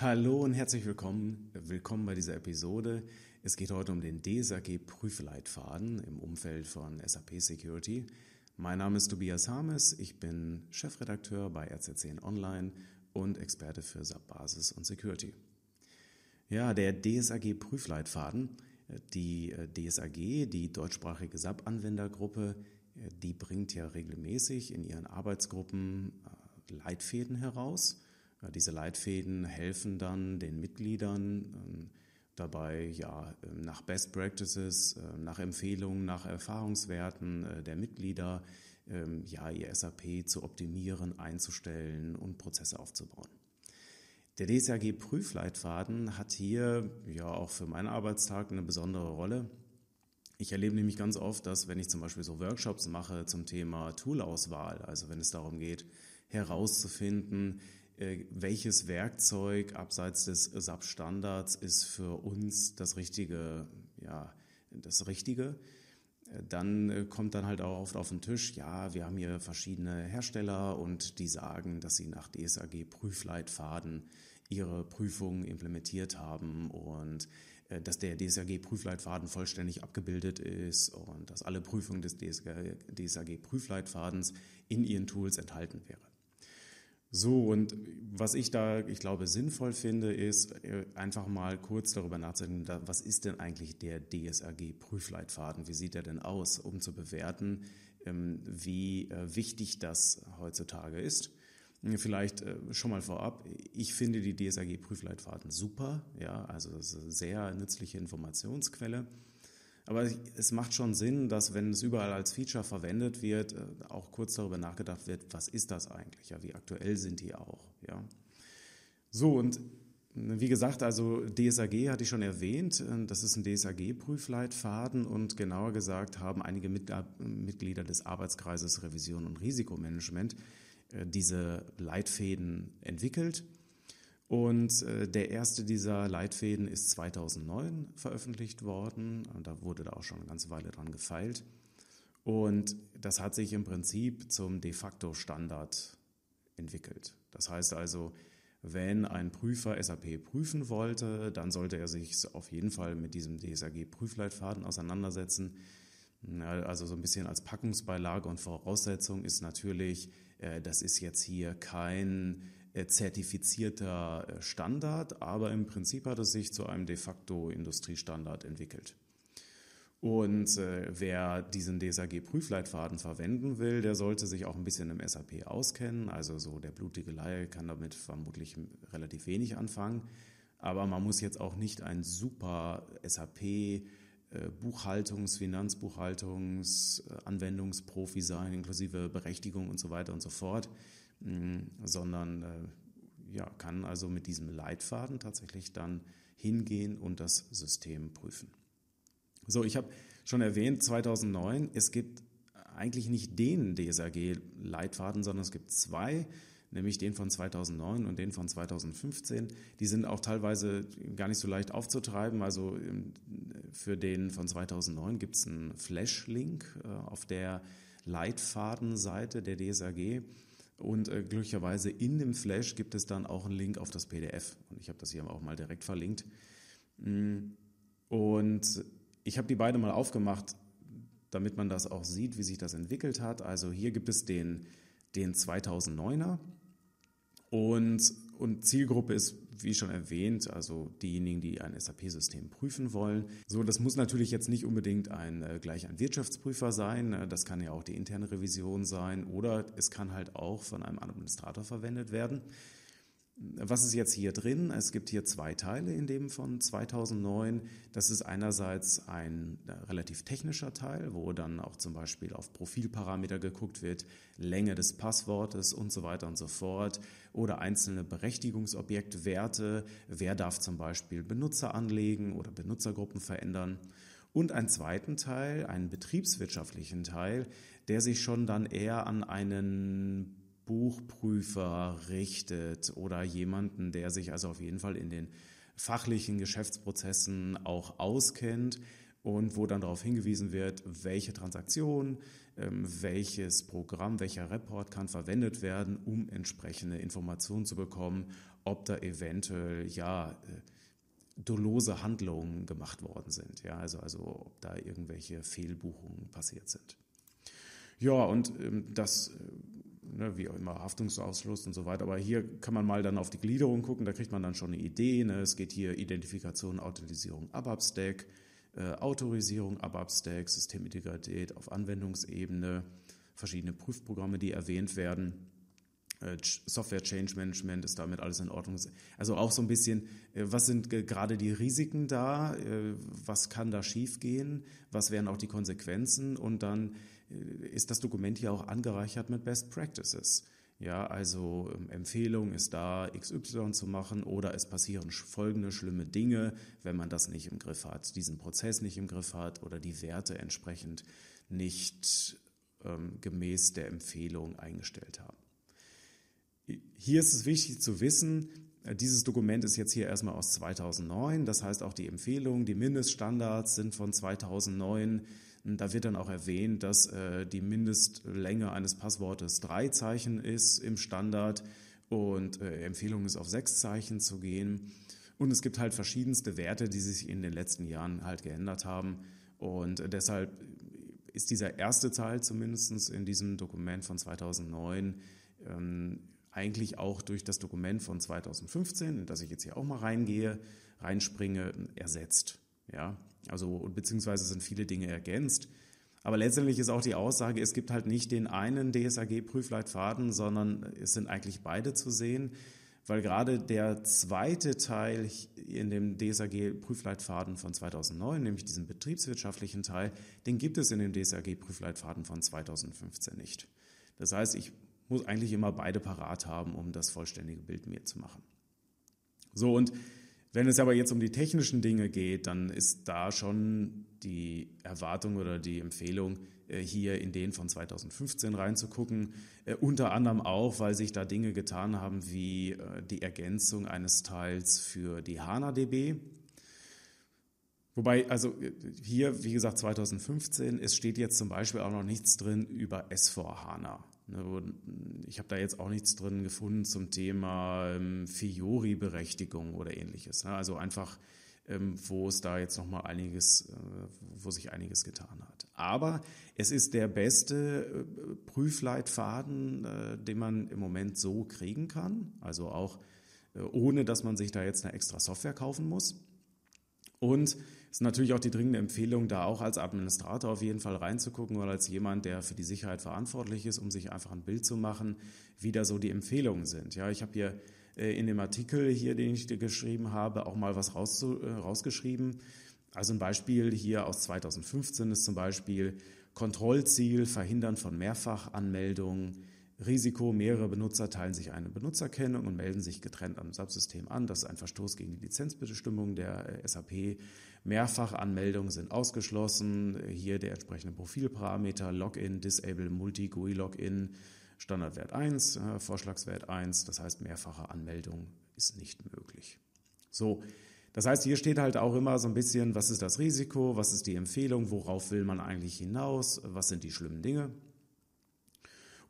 Hallo und herzlich willkommen. Willkommen bei dieser Episode. Es geht heute um den DSAG Prüfleitfaden im Umfeld von SAP Security. Mein Name ist Tobias Harmes. Ich bin Chefredakteur bei RZ10 Online und Experte für SAP Basis und Security. Ja, der DSAG Prüfleitfaden, die äh, DSAG, die deutschsprachige SAP-Anwendergruppe, äh, die bringt ja regelmäßig in ihren Arbeitsgruppen äh, Leitfäden heraus diese Leitfäden helfen dann den Mitgliedern ähm, dabei, ja, ähm, nach Best Practices, äh, nach Empfehlungen, nach Erfahrungswerten äh, der Mitglieder, ähm, ja, ihr SAP zu optimieren, einzustellen und Prozesse aufzubauen. Der DSAG Prüfleitfaden hat hier ja auch für meinen Arbeitstag eine besondere Rolle. Ich erlebe nämlich ganz oft, dass wenn ich zum Beispiel so Workshops mache zum Thema Toolauswahl, also wenn es darum geht, herauszufinden, welches Werkzeug abseits des SAP-Standards ist für uns das richtige, ja, das Richtige. Äh, dann äh, kommt dann halt auch oft auf den Tisch, ja, wir haben hier verschiedene Hersteller und die sagen, dass sie nach DSAG Prüfleitfaden ihre Prüfungen implementiert haben und dass der DSAG Prüfleitfaden vollständig abgebildet ist und dass alle Prüfungen des DSAG Prüfleitfadens in ihren Tools enthalten wäre. So, und was ich da, ich glaube, sinnvoll finde, ist äh, einfach mal kurz darüber nachzudenken, was ist denn eigentlich der DSAG-Prüfleitfaden? Wie sieht er denn aus, um zu bewerten, ähm, wie äh, wichtig das heutzutage ist? Vielleicht äh, schon mal vorab, ich finde die DSAG-Prüfleitfaden super, ja, also sehr nützliche Informationsquelle. Aber es macht schon Sinn, dass wenn es überall als Feature verwendet wird, äh, auch kurz darüber nachgedacht wird, was ist das eigentlich? Ja, wie aktuell sind die auch? Ja. So, und wie gesagt, also DSAG hatte ich schon erwähnt. Äh, das ist ein DSAG-Prüfleitfaden und genauer gesagt haben einige Mitglieder des Arbeitskreises Revision und Risikomanagement äh, diese Leitfäden entwickelt und äh, der erste dieser Leitfäden ist 2009 veröffentlicht worden. Da wurde da auch schon eine ganze Weile dran gefeilt. Und das hat sich im Prinzip zum de facto Standard entwickelt. Das heißt also, wenn ein Prüfer SAP prüfen wollte, dann sollte er sich auf jeden Fall mit diesem DSAG-Prüfleitfaden auseinandersetzen. Also so ein bisschen als Packungsbeilage und Voraussetzung ist natürlich, äh, das ist jetzt hier kein zertifizierter äh, Standard, aber im Prinzip hat es sich zu einem de facto Industriestandard entwickelt. Und äh, wer diesen DSAG-Prüfleitfaden verwenden will, der sollte sich auch ein bisschen im SAP auskennen. Also so der blutige Laie kann damit vermutlich relativ wenig anfangen. Aber man muss jetzt auch nicht ein super SAP äh, Buchhaltungs-, Finanzbuchhaltungs-, Anwendungsprofi sein, inklusive Berechtigung und so weiter und so fort. Mm, sondern äh, ja, kann also mit diesem Leitfaden tatsächlich dann hingehen und das System prüfen. So, ich habe schon erwähnt, 2009, es gibt eigentlich nicht den DSAG-Leitfaden, sondern es gibt zwei, nämlich den von 2009 und den von 2015. Die sind auch teilweise gar nicht so leicht aufzutreiben. Also ähm, für den von 2009 gibt es einen Flash-Link äh, auf der Leitfadenseite der DSAG. Und äh, glücklicherweise in dem Flash gibt es dann auch einen Link auf das PDF. Und ich habe das hier auch mal direkt verlinkt. Mm. Und ich habe die beide mal aufgemacht, damit man das auch sieht, wie sich das entwickelt hat. Also hier gibt es den, den 2009er und, und Zielgruppe ist wie schon erwähnt, also diejenigen, die ein SAP-System prüfen wollen. So, das muss natürlich jetzt nicht unbedingt ein, äh, gleich ein Wirtschaftsprüfer sein. Äh, das kann ja auch die interne Revision sein oder es kann halt auch von einem Administrator verwendet werden. Was ist jetzt hier drin? Es gibt hier zwei Teile in dem von 2009. Das ist einerseits ein äh, relativ technischer Teil, wo dann auch zum Beispiel auf Profilparameter geguckt wird, Länge des Passwortes und so weiter und so fort oder einzelne Berechtigungsobjektwerte. Wer darf zum Beispiel Benutzer anlegen oder Benutzergruppen verändern? Und einen zweiten Teil, einen betriebswirtschaftlichen Teil, der sich schon dann eher an einen Buchprüfer richtet oder jemanden, der sich also auf jeden Fall in den fachlichen Geschäftsprozessen auch auskennt und wo dann darauf hingewiesen wird, welche Transaktion, ähm, welches Programm, welcher Report kann verwendet werden, um entsprechende Informationen zu bekommen, ob da eventuell ja äh, dolose Handlungen gemacht worden sind, ja, also, also ob da irgendwelche Fehlbuchungen passiert sind. Ja, und ähm, das, äh, ne, wie auch immer, Haftungsausschluss und so weiter. Aber hier kann man mal dann auf die Gliederung gucken, da kriegt man dann schon eine Idee. Ne? Es geht hier Identifikation, Authentisierung, ABAP-Stack, äh, Autorisierung, ABAP-Stack, Systemintegrität auf Anwendungsebene, verschiedene Prüfprogramme, die erwähnt werden. Äh, Software Change Management ist damit alles in Ordnung. Also auch so ein bisschen, äh, was sind gerade die Risiken da? Äh, was kann da schiefgehen? Was wären auch die Konsequenzen? Und dann ist das Dokument hier auch angereichert mit Best Practices. Ja, also ähm, Empfehlung ist da, XY zu machen oder es passieren folgende schlimme Dinge, wenn man das nicht im Griff hat, diesen Prozess nicht im Griff hat oder die Werte entsprechend nicht ähm, gemäß der Empfehlung eingestellt haben. Hier ist es wichtig zu wissen, äh, dieses Dokument ist jetzt hier erstmal aus 2009, das heißt auch die Empfehlungen, die Mindeststandards sind von 2009 da wird dann auch erwähnt, dass äh, die Mindestlänge eines Passwortes drei Zeichen ist im Standard und äh, Empfehlung ist auf sechs Zeichen zu gehen. Und es gibt halt verschiedenste Werte, die sich in den letzten Jahren halt geändert haben. Und deshalb ist dieser erste Teil zumindest in diesem Dokument von 2009 ähm, eigentlich auch durch das Dokument von 2015, in das ich jetzt hier auch mal reingehe, reinspringe, ersetzt. Ja, also beziehungsweise sind viele Dinge ergänzt. Aber letztendlich ist auch die Aussage, es gibt halt nicht den einen DSAG-Prüfleitfaden, sondern es sind eigentlich beide zu sehen, weil gerade der zweite Teil in dem DSAG-Prüfleitfaden von 2009, nämlich diesen betriebswirtschaftlichen Teil, den gibt es in dem DSAG-Prüfleitfaden von 2015 nicht. Das heißt, ich muss eigentlich immer beide parat haben, um das vollständige Bild mir zu machen. So, und wenn es aber jetzt um die technischen Dinge geht, dann ist da schon die Erwartung oder die Empfehlung, äh, hier in den von 2015 reinzugucken. Äh, unter anderem auch, weil sich da Dinge getan haben wie äh, die Ergänzung eines Teils für die HANA-DB. Wobei, also hier, wie gesagt, 2015, es steht jetzt zum Beispiel auch noch nichts drin über S4HANA. Ne, ich habe da jetzt auch nichts drin gefunden zum Thema ähm, Fiori-Berechtigung oder ähnliches. Ne? Also einfach, ähm, wo es da jetzt nochmal einiges, äh, wo sich einiges getan hat. Aber es ist der beste äh, Prüfleitfaden, äh, den man im Moment so kriegen kann. Also auch ohne, dass man sich da jetzt eine extra Software kaufen muss. Und es ist natürlich auch die dringende Empfehlung, da auch als Administrator auf jeden Fall reinzugucken oder als jemand, der für die Sicherheit verantwortlich ist, um sich einfach ein Bild zu machen, wie da so die Empfehlungen sind. Ja, ich habe hier äh, in dem Artikel hier, den ich geschrieben habe, auch mal was raus, äh, rausgeschrieben. Also ein Beispiel hier aus 2015 ist zum Beispiel Kontrollziel, Verhindern von Mehrfachanmeldungen, Risiko, mehrere Benutzer teilen sich eine Benutzerkennung und melden sich getrennt am Subsystem an. Das ist ein Verstoß gegen die Lizenzbestimmung der äh, SAP. Mehrfachanmeldungen sind ausgeschlossen. Hier der entsprechende Profilparameter, Login, Disable, Multi-GUI Login, Standardwert 1, äh, Vorschlagswert 1. Das heißt, mehrfache Anmeldung ist nicht möglich. So. Das heißt, hier steht halt auch immer so ein bisschen, was ist das Risiko, was ist die Empfehlung, worauf will man eigentlich hinaus, was sind die schlimmen Dinge.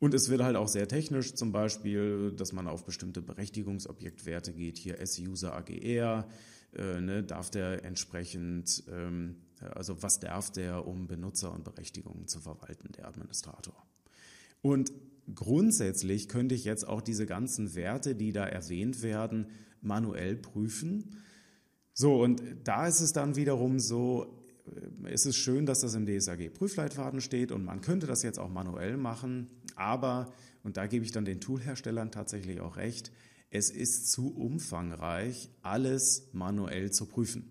Und es wird halt auch sehr technisch, zum Beispiel, dass man auf bestimmte Berechtigungsobjektwerte geht, hier S-User AGR, äh, ne, darf der entsprechend, ähm, also was darf der, um Benutzer und Berechtigungen zu verwalten, der Administrator. Und grundsätzlich könnte ich jetzt auch diese ganzen Werte, die da erwähnt werden, manuell prüfen. So, und da ist es dann wiederum so, äh, es ist schön, dass das im DSAG-Prüfleitfaden steht und man könnte das jetzt auch manuell machen, aber, und da gebe ich dann den Toolherstellern tatsächlich auch recht, es ist zu umfangreich, alles manuell zu prüfen.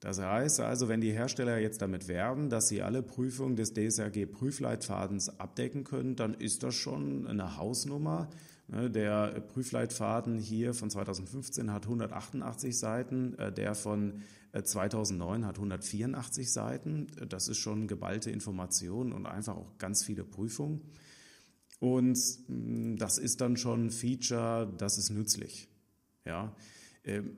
Das heißt also, wenn die Hersteller jetzt damit werben, dass sie alle Prüfungen des DSAG-Prüfleitfadens abdecken können, dann ist das schon eine Hausnummer. Ne, der Prüfleitfaden hier von 2015 hat 188 Seiten, äh, der von 2009 äh, hat 184 Seiten. Das ist schon geballte Information und einfach auch ganz viele Prüfungen. Und mm, das ist dann schon ein Feature, das ist nützlich. Ja. Ähm,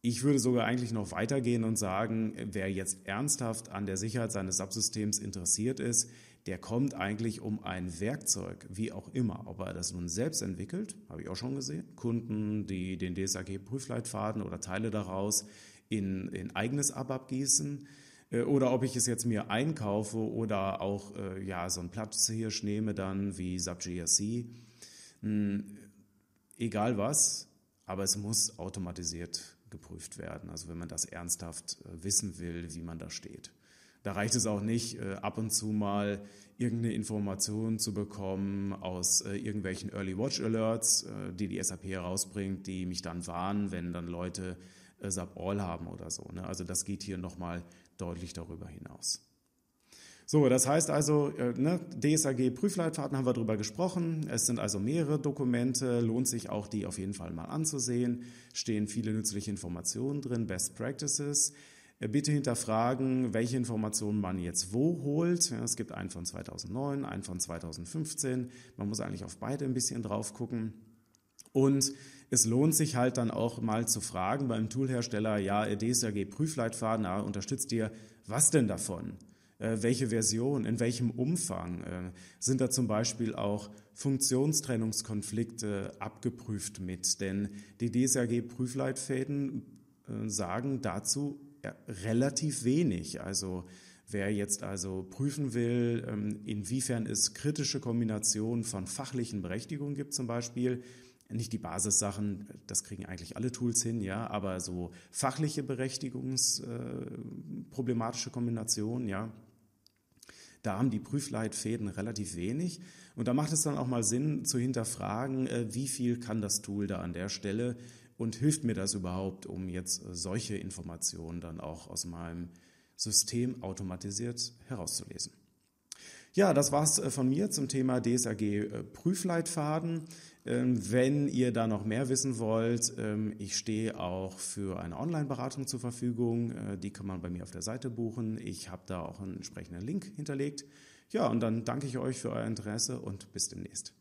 Ich würde sogar eigentlich noch weitergehen und sagen, wer jetzt ernsthaft an der Sicherheit seines Subsystems interessiert ist, der kommt eigentlich um ein Werkzeug, wie auch immer. Ob er das nun selbst entwickelt, habe ich auch schon gesehen. Kunden, die den DSAG-Prüfleitfaden oder Teile daraus in, in eigenes ABAP gießen. Äh, oder ob ich es jetzt mir einkaufe oder auch äh, ja, so ein Platzhirsch nehme dann wie SAP GRC. Hm, egal was, aber es muss automatisiert geprüft werden. Also wenn man das ernsthaft äh, wissen will, wie man da steht. Da reicht es auch nicht, ab und zu mal irgendeine Information zu bekommen aus irgendwelchen Early Watch Alerts, die die SAP herausbringt, die mich dann warnen, wenn dann Leute SAP All haben oder so. Ne? Also das geht hier nochmal deutlich darüber hinaus. So, das heißt also, ne, DSAG Prüfleitfaden haben wir darüber gesprochen. Es sind also mehrere Dokumente, lohnt sich auch die auf jeden Fall mal anzusehen. Stehen viele nützliche Informationen drin, Best Practices. Äh, bitte hinterfragen, welche Informationen man jetzt wo holt. Ja, es gibt einen von 2009, einen von 2015. Man muss eigentlich auf beide ein bisschen drauf gucken. Und es lohnt sich halt dann auch mal zu fragen beim Toolhersteller, ja, DSAG Prüfleitfaden, ja, unterstützt ihr was denn davon? Äh, welche Version, in welchem Umfang. Äh, sind da zum Beispiel auch Funktionstrennungskonflikte abgeprüft mit? Denn die DSAG-Prüfleitfäden äh, sagen dazu relativ wenig. Also Wer jetzt also prüfen will, ähm, inwiefern es kritische Kombinationen von fachlichen Berechtigungen gibt zum Beispiel, nicht die Basissachen, das kriegen eigentlich alle Tools hin, ja, aber so fachliche Berechtigungsproblematische Kombinationen, ja, da haben die Prüfleitfäden relativ wenig. Und da macht es dann auch mal Sinn zu hinterfragen, äh, wie viel kann das Tool da an der Stelle und hilft mir das überhaupt, um jetzt äh, solche Informationen dann auch aus meinem System automatisiert herauszulesen. Ja, das war's äh, von mir zum Thema DSAG Prüfleitfaden. Ähm, wenn ihr da noch mehr wissen wollt, ähm, ich stehe auch für eine Online-Beratung zur Verfügung. Äh, die kann man bei mir auf der Seite buchen. Ich habe da auch einen entsprechenden Link hinterlegt. Ja, und dann danke ich euch für euer Interesse und bis demnächst.